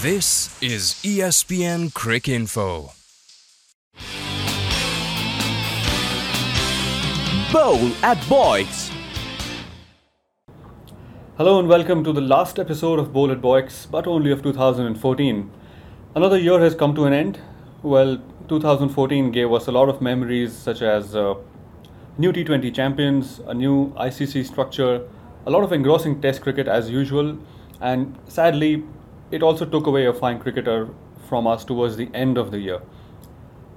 This is ESPNcricinfo. Bowl at Boycs. Hello and welcome to the last episode of Bowl at Boycs, but only of 2014. Another year has come to an end. Well, 2014 gave us a lot of memories such as uh, new T20 champions, a new ICC structure, a lot of engrossing Test cricket as usual, and sadly, it also took away a fine cricketer from us towards the end of the year.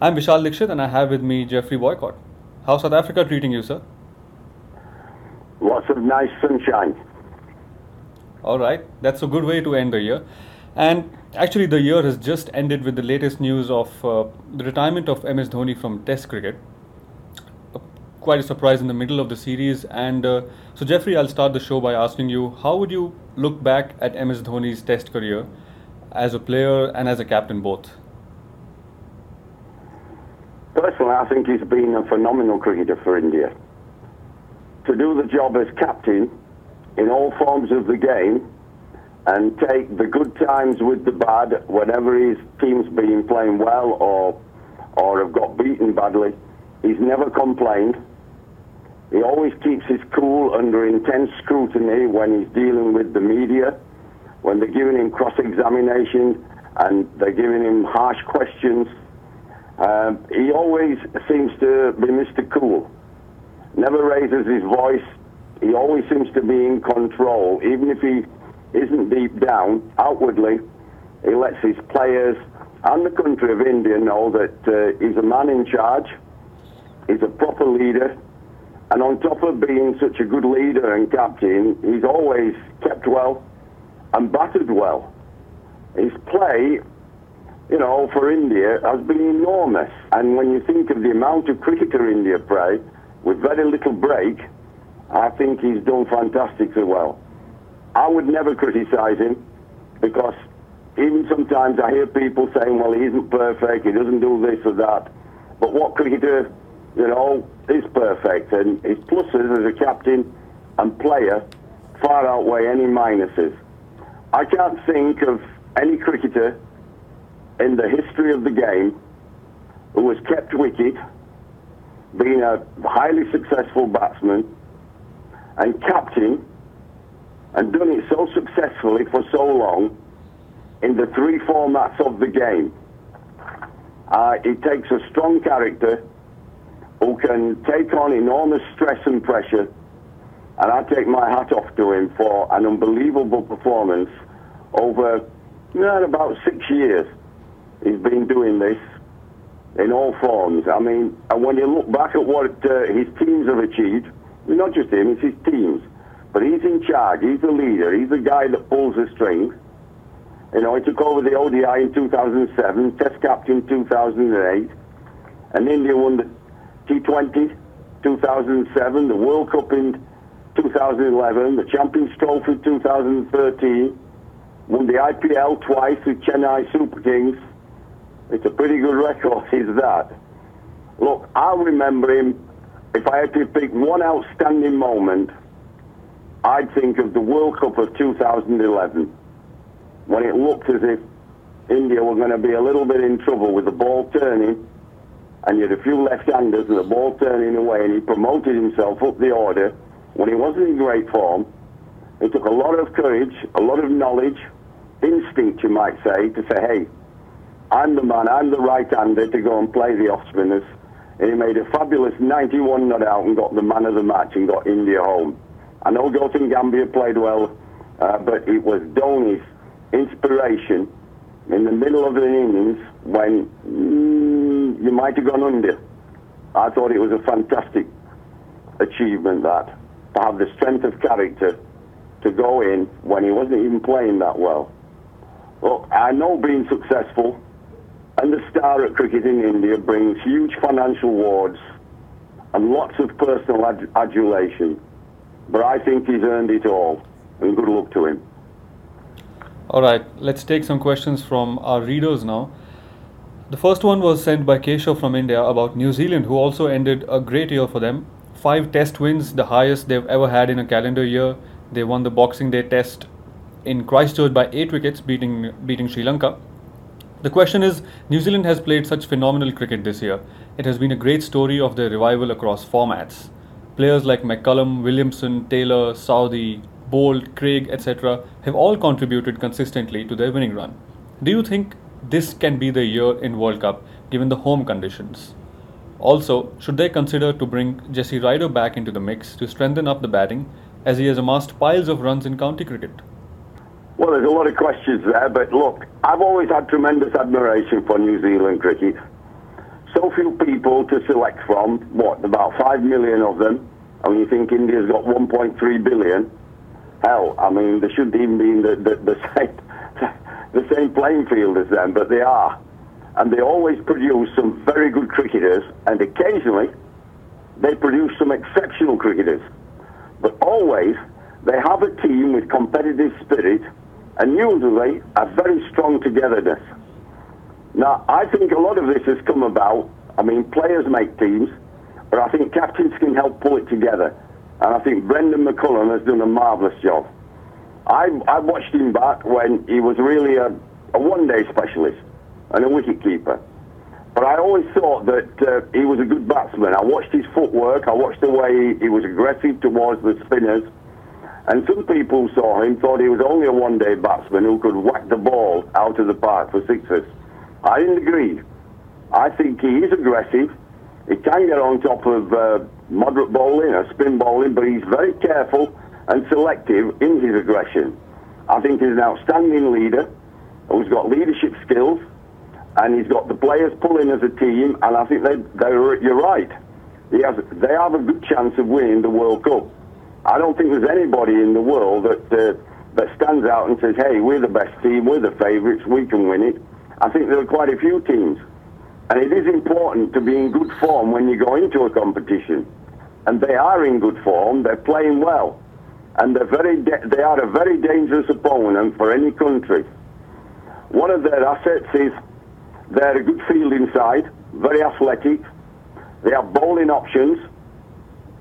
I'm Vishal Dixit and I have with me Geoffrey Boycott. How's South Africa treating you, sir? Lots of nice sunshine. All right, that's a good way to end the year. And actually, the year has just ended with the latest news of uh, the retirement of MS Dhoni from Test cricket. Quite a surprise in the middle of the series. And uh, so, Geoffrey, I'll start the show by asking you how would you look back at MS Dhoni's Test career as a player and as a captain both? Personally, I think he's been a phenomenal cricketer for India. To do the job as captain in all forms of the game and take the good times with the bad whenever his team's been playing well or or have got beaten badly, he's never complained. He always keeps his cool under intense scrutiny when he's dealing with the media, when they're giving him cross-examination and they're giving him harsh questions. Um, he always seems to be Mr. Cool. Never raises his voice. He always seems to be in control, even if he isn't deep down. Outwardly, he lets his players and the country of India know that uh, he's a man in charge. He's a proper leader. And on top of being such a good leader and captain, he's always kept well and batted well. His play you know, for India has been enormous. And when you think of the amount of cricketer India play with very little break, I think he's done fantastically well. I would never criticise him because even sometimes I hear people saying, well, he isn't perfect, he doesn't do this or that. But what cricketer, you know, he's perfect? And his pluses as a captain and player far outweigh any minuses. I can't think of any cricketer in the history of the game who has kept wicket, been a highly successful batsman, and captain, and done it so successfully for so long in the three formats of the game. Uh, it takes a strong character can take on enormous stress and pressure, and I take my hat off to him for an unbelievable performance over about six years he's been doing this in all forms. I mean, and when you look back at what uh, his teams have achieved, not just him, it's his teams, but he's in charge, he's the leader, he's the guy that pulls the strings. You know, he took over the ODI in 2007, Test captain in 2008, and India won the T20 2007, the World Cup in 2011, the Champions Trophy 2013, won the IPL twice with Chennai Super Kings. It's a pretty good record, is that. Look, I remember him, if I had to pick one outstanding moment, I'd think of the World Cup of 2011, when it looked as if India were going to be a little bit in trouble with the ball turning, and you had a few left-handers and the ball turning away, and he promoted himself up the order when he wasn't in great form. It took a lot of courage, a lot of knowledge, instinct, you might say, to say, hey, I'm the man, I'm the right-hander to go and play the off-spinners. And he made a fabulous 91 not out and got the man of the match and got India home. I know Gautam Gambhir played well, uh, but it was Dhoni's inspiration in the middle of the innings when mm, you might have gone under. I thought it was a fantastic achievement that, to have the strength of character to go in when he wasn't even playing that well. Well, I know being successful and the star at cricket in India brings huge financial rewards and lots of personal ad- adulation. But I think he's earned it all, and good luck to him. All right, let's take some questions from our readers now. The first one was sent by Keshav from India about New Zealand, who also ended a great year for them. Five test wins, the highest they've ever had in a calendar year. They won the Boxing Day test in Christchurch by eight wickets, beating beating Sri Lanka. The question is New Zealand has played such phenomenal cricket this year. It has been a great story of their revival across formats. Players like McCullum, Williamson, Taylor, Southee, Boult, Craig, etc., have all contributed consistently to their winning run. Do you think this can be the year in World Cup given the home conditions? Also, should they consider to bring Jesse Ryder back into the mix to strengthen up the batting as he has amassed piles of runs in county cricket? Well, there's a lot of questions there, but look, I've always had tremendous admiration for New Zealand cricket. So few people to select from, what, about 5 million of them, and when you think India's got 1.3 billion, hell, I mean, they shouldn't even be in the, the, the, same, the same playing field as them, but they are. And they always produce some very good cricketers, and occasionally they produce some exceptional cricketers. But always they have a team with competitive spirit and usually a very strong togetherness. Now, I think a lot of this has come about. I mean, players make teams, but I think captains can help pull it together. And I think Brendon McCullum has done a marvellous job. I, I watched him back when he was really a, a one-day specialist and a wicket-keeper. But I always thought that uh, he was a good batsman. I watched his footwork. I watched the way he was aggressive towards the spinners. And some people saw him, thought he was only a one-day batsman who could whack the ball out of the park for sixes. I didn't agree. I think he is aggressive. He can get on top of uh, moderate bowling or spin bowling, but he's very careful and selective in his aggression. I think he's an outstanding leader who's got leadership skills, and he's got the players pulling as a team, and I think they, they're, you're right. He has, they have a good chance of winning the World Cup. I don't think there's anybody in the world that uh, that stands out and says, "Hey, we're the best team, we're the favourites, we can win it." I think there are quite a few teams, and it is important to be in good form when you go into a competition. And they are in good form; they're playing well, and they're very they are a very dangerous opponent for any country. One of their assets is they're a good fielding side, very athletic. They have bowling options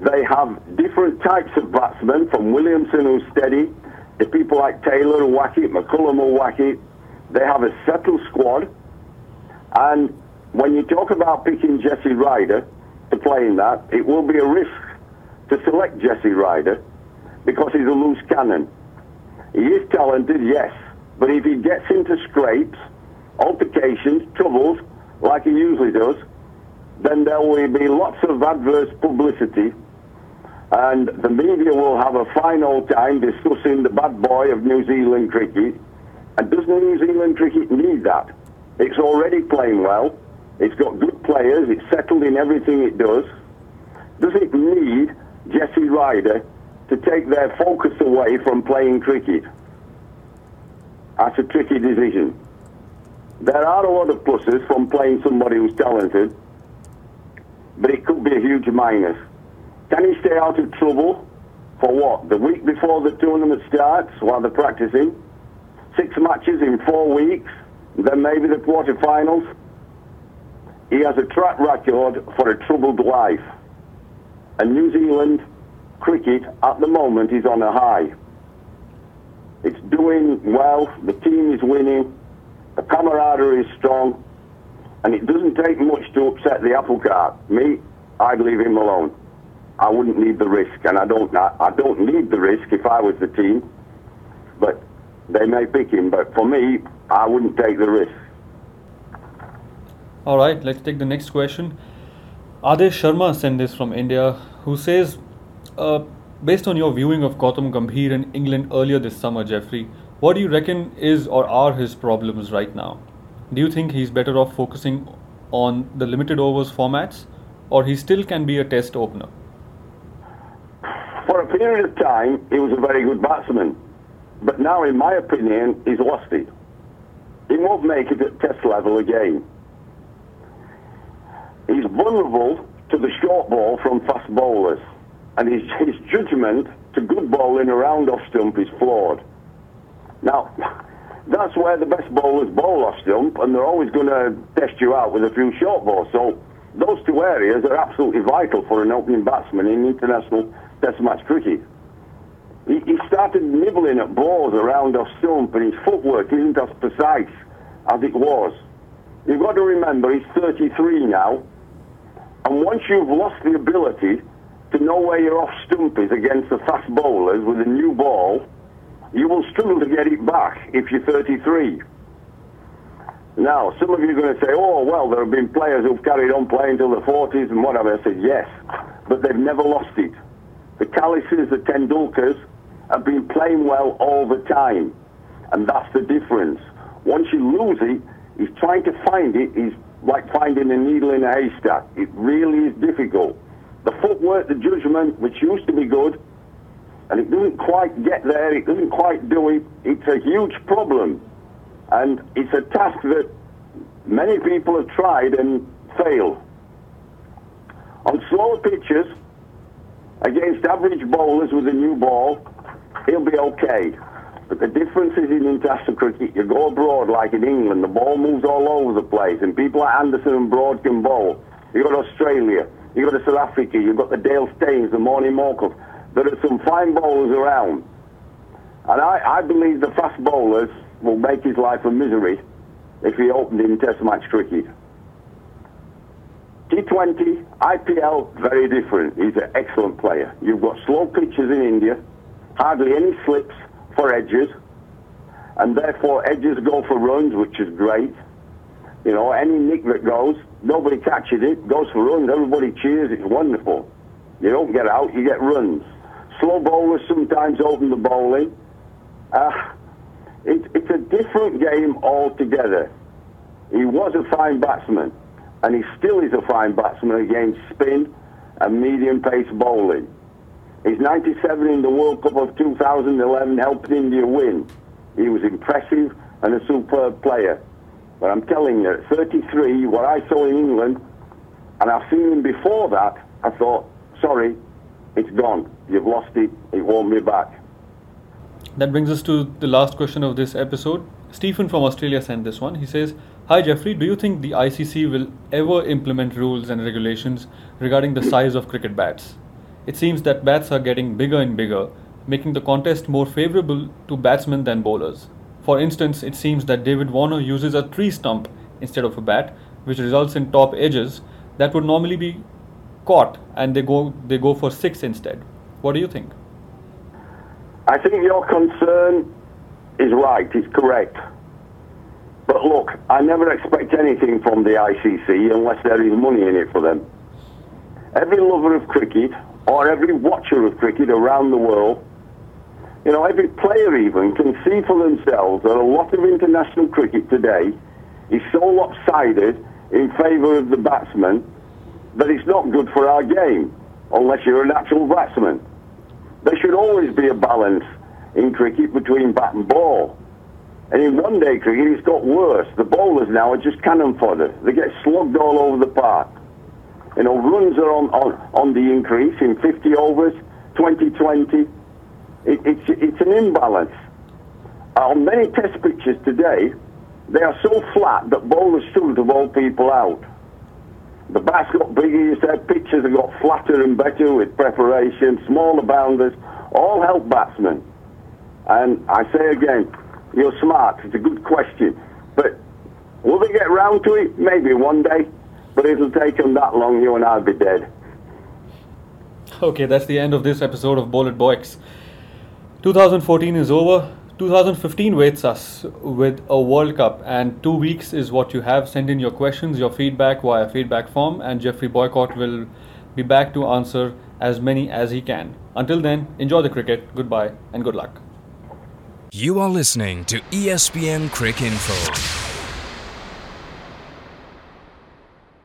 they have different types of batsmen, from Williamson, who's steady, to people like Taylor who whack it, McCullum who whack it. They have a settled squad. And when you talk about picking Jesse Ryder to play in that, it will be a risk to select Jesse Ryder because he's a loose cannon. He is talented, yes, but if he gets into scrapes, altercations, troubles, like he usually does, then there will be lots of adverse publicity and the media will have a fine old time discussing the bad boy of New Zealand cricket. And does New Zealand cricket need that? It's already playing well. It's got good players. It's settled in everything it does. Does it need Jesse Ryder to take their focus away from playing cricket? That's a tricky decision. There are a lot of pluses from playing somebody who's talented, but it could be a huge minus. Can he stay out of trouble for what? The week before the tournament starts while they're practicing? Six matches in four weeks, then maybe the quarterfinals? He has a track record for a troubled life. And New Zealand cricket at the moment is on a high. It's doing well, the team is winning, the camaraderie is strong, and it doesn't take much to upset the apple cart. Me, I'd leave him alone. I wouldn't need the risk, and I don't. I don't need the risk if I was the team. But they may pick him. But for me, I wouldn't take the risk. All right, let's take the next question. Adesh Sharma sent this from India, who says, uh, based on your viewing of Gautam Gambhir in England earlier this summer, Geoffrey, what do you reckon is or are his problems right now? Do you think he's better off focusing on the limited overs formats, or he still can be a test opener? For a period of time, he was a very good batsman. But now, in my opinion, he's lost it. He won't make it at test level again. He's vulnerable to the short ball from fast bowlers. And his, his judgment to good bowling around off stump is flawed. Now, that's where the best bowlers bowl off stump, and they're always going to test you out with a few short balls. So those two areas are absolutely vital for an opening batsman in international Test match cricket. he, he started nibbling at balls around off stump, and his footwork isn't as precise as it was. You've got to remember he's 33 now, and once you've lost the ability to know where your off stump is against the fast bowlers with a new ball, you will struggle to get it back if you're 33. Now, some of you are going to say, oh, well, there have been players who've carried on playing till the 40s and whatever. I said, yes, but they've never lost it. The Kallises, the Tendulkars, have been playing well all the time. And that's the difference. Once you lose it, he's trying to find it is like finding a needle in a haystack. It really is difficult. The footwork, the judgment, which used to be good, and it doesn't quite get there, it doesn't quite do it, it's a huge problem. And it's a task that many people have tried and failed. On slow pitches, against average bowlers with a new ball, he'll be okay. But the difference is in international cricket, you go abroad like in England, the ball moves all over the place, and people like Anderson and Broad can bowl. You've got Australia, you've got South Africa, you've got the Dale Steyn, the Morne Morkel. There are some fine bowlers around. And I, I believe the fast bowlers will make his life a misery if he opened in Test match cricket. T20, IPL, very different. He's an excellent player. You've got slow pitches in India, hardly any slips for edges, and therefore edges go for runs, which is great. You know, any nick that goes, nobody catches it, goes for runs, everybody cheers, it's wonderful. You don't get out, you get runs. Slow bowlers sometimes open the bowling. Uh, it, it's a different game altogether. He was a fine batsman, and he still is a fine batsman against spin and medium pace bowling. He's 97 in the World Cup of 2011, helped India win. He was impressive and a superb player. But I'm telling you, at 33, what I saw in England, and I've seen him before that, I thought, sorry, it's gone. You've lost it. It won't be back. That brings us to the last question of this episode. Stephen from Australia sent this one. He says, Hi Geoffrey, do you think the ICC will ever implement rules and regulations regarding the size of cricket bats? It seems that bats are getting bigger and bigger, making the contest more favorable to batsmen than bowlers. For instance, it seems that David Warner uses a tree stump instead of a bat, which results in top edges that would normally be caught and they go they go for six instead. What do you think? I think your concern is right, is correct. But look, I never expect anything from the ICC unless there is money in it for them. Every lover of cricket, or every watcher of cricket around the world, you know, every player even can see for themselves that a lot of international cricket today is so lopsided in favour of the batsman that it's not good for our game, unless you're a natural batsman. There should always be a balance in cricket between bat and ball. And in one day cricket, it's got worse. The bowlers now are just cannon fodder. They get slugged all over the park. You know, runs are on, on, on the increase in 50 overs, 2020. It, it's, it's an imbalance. On many test pitches today, they are so flat that bowlers struggle to bowl people out. The bats got bigger, you said, pitches have got flatter and better with preparation, smaller bounders, all help batsmen. And I say again, you're smart, it's a good question. But will they get round to it? Maybe one day. But it'll take them that long, you and I'll be dead. Okay, that's the end of this episode of Bowl It Boycs. 2014 is over. 2015 waits us with a World Cup, and two weeks is what you have. Send in your questions, your feedback via feedback form, and Geoffrey Boycott will be back to answer as many as he can. Until then, enjoy the cricket, goodbye, and good luck. You are listening to ESPNcricinfo.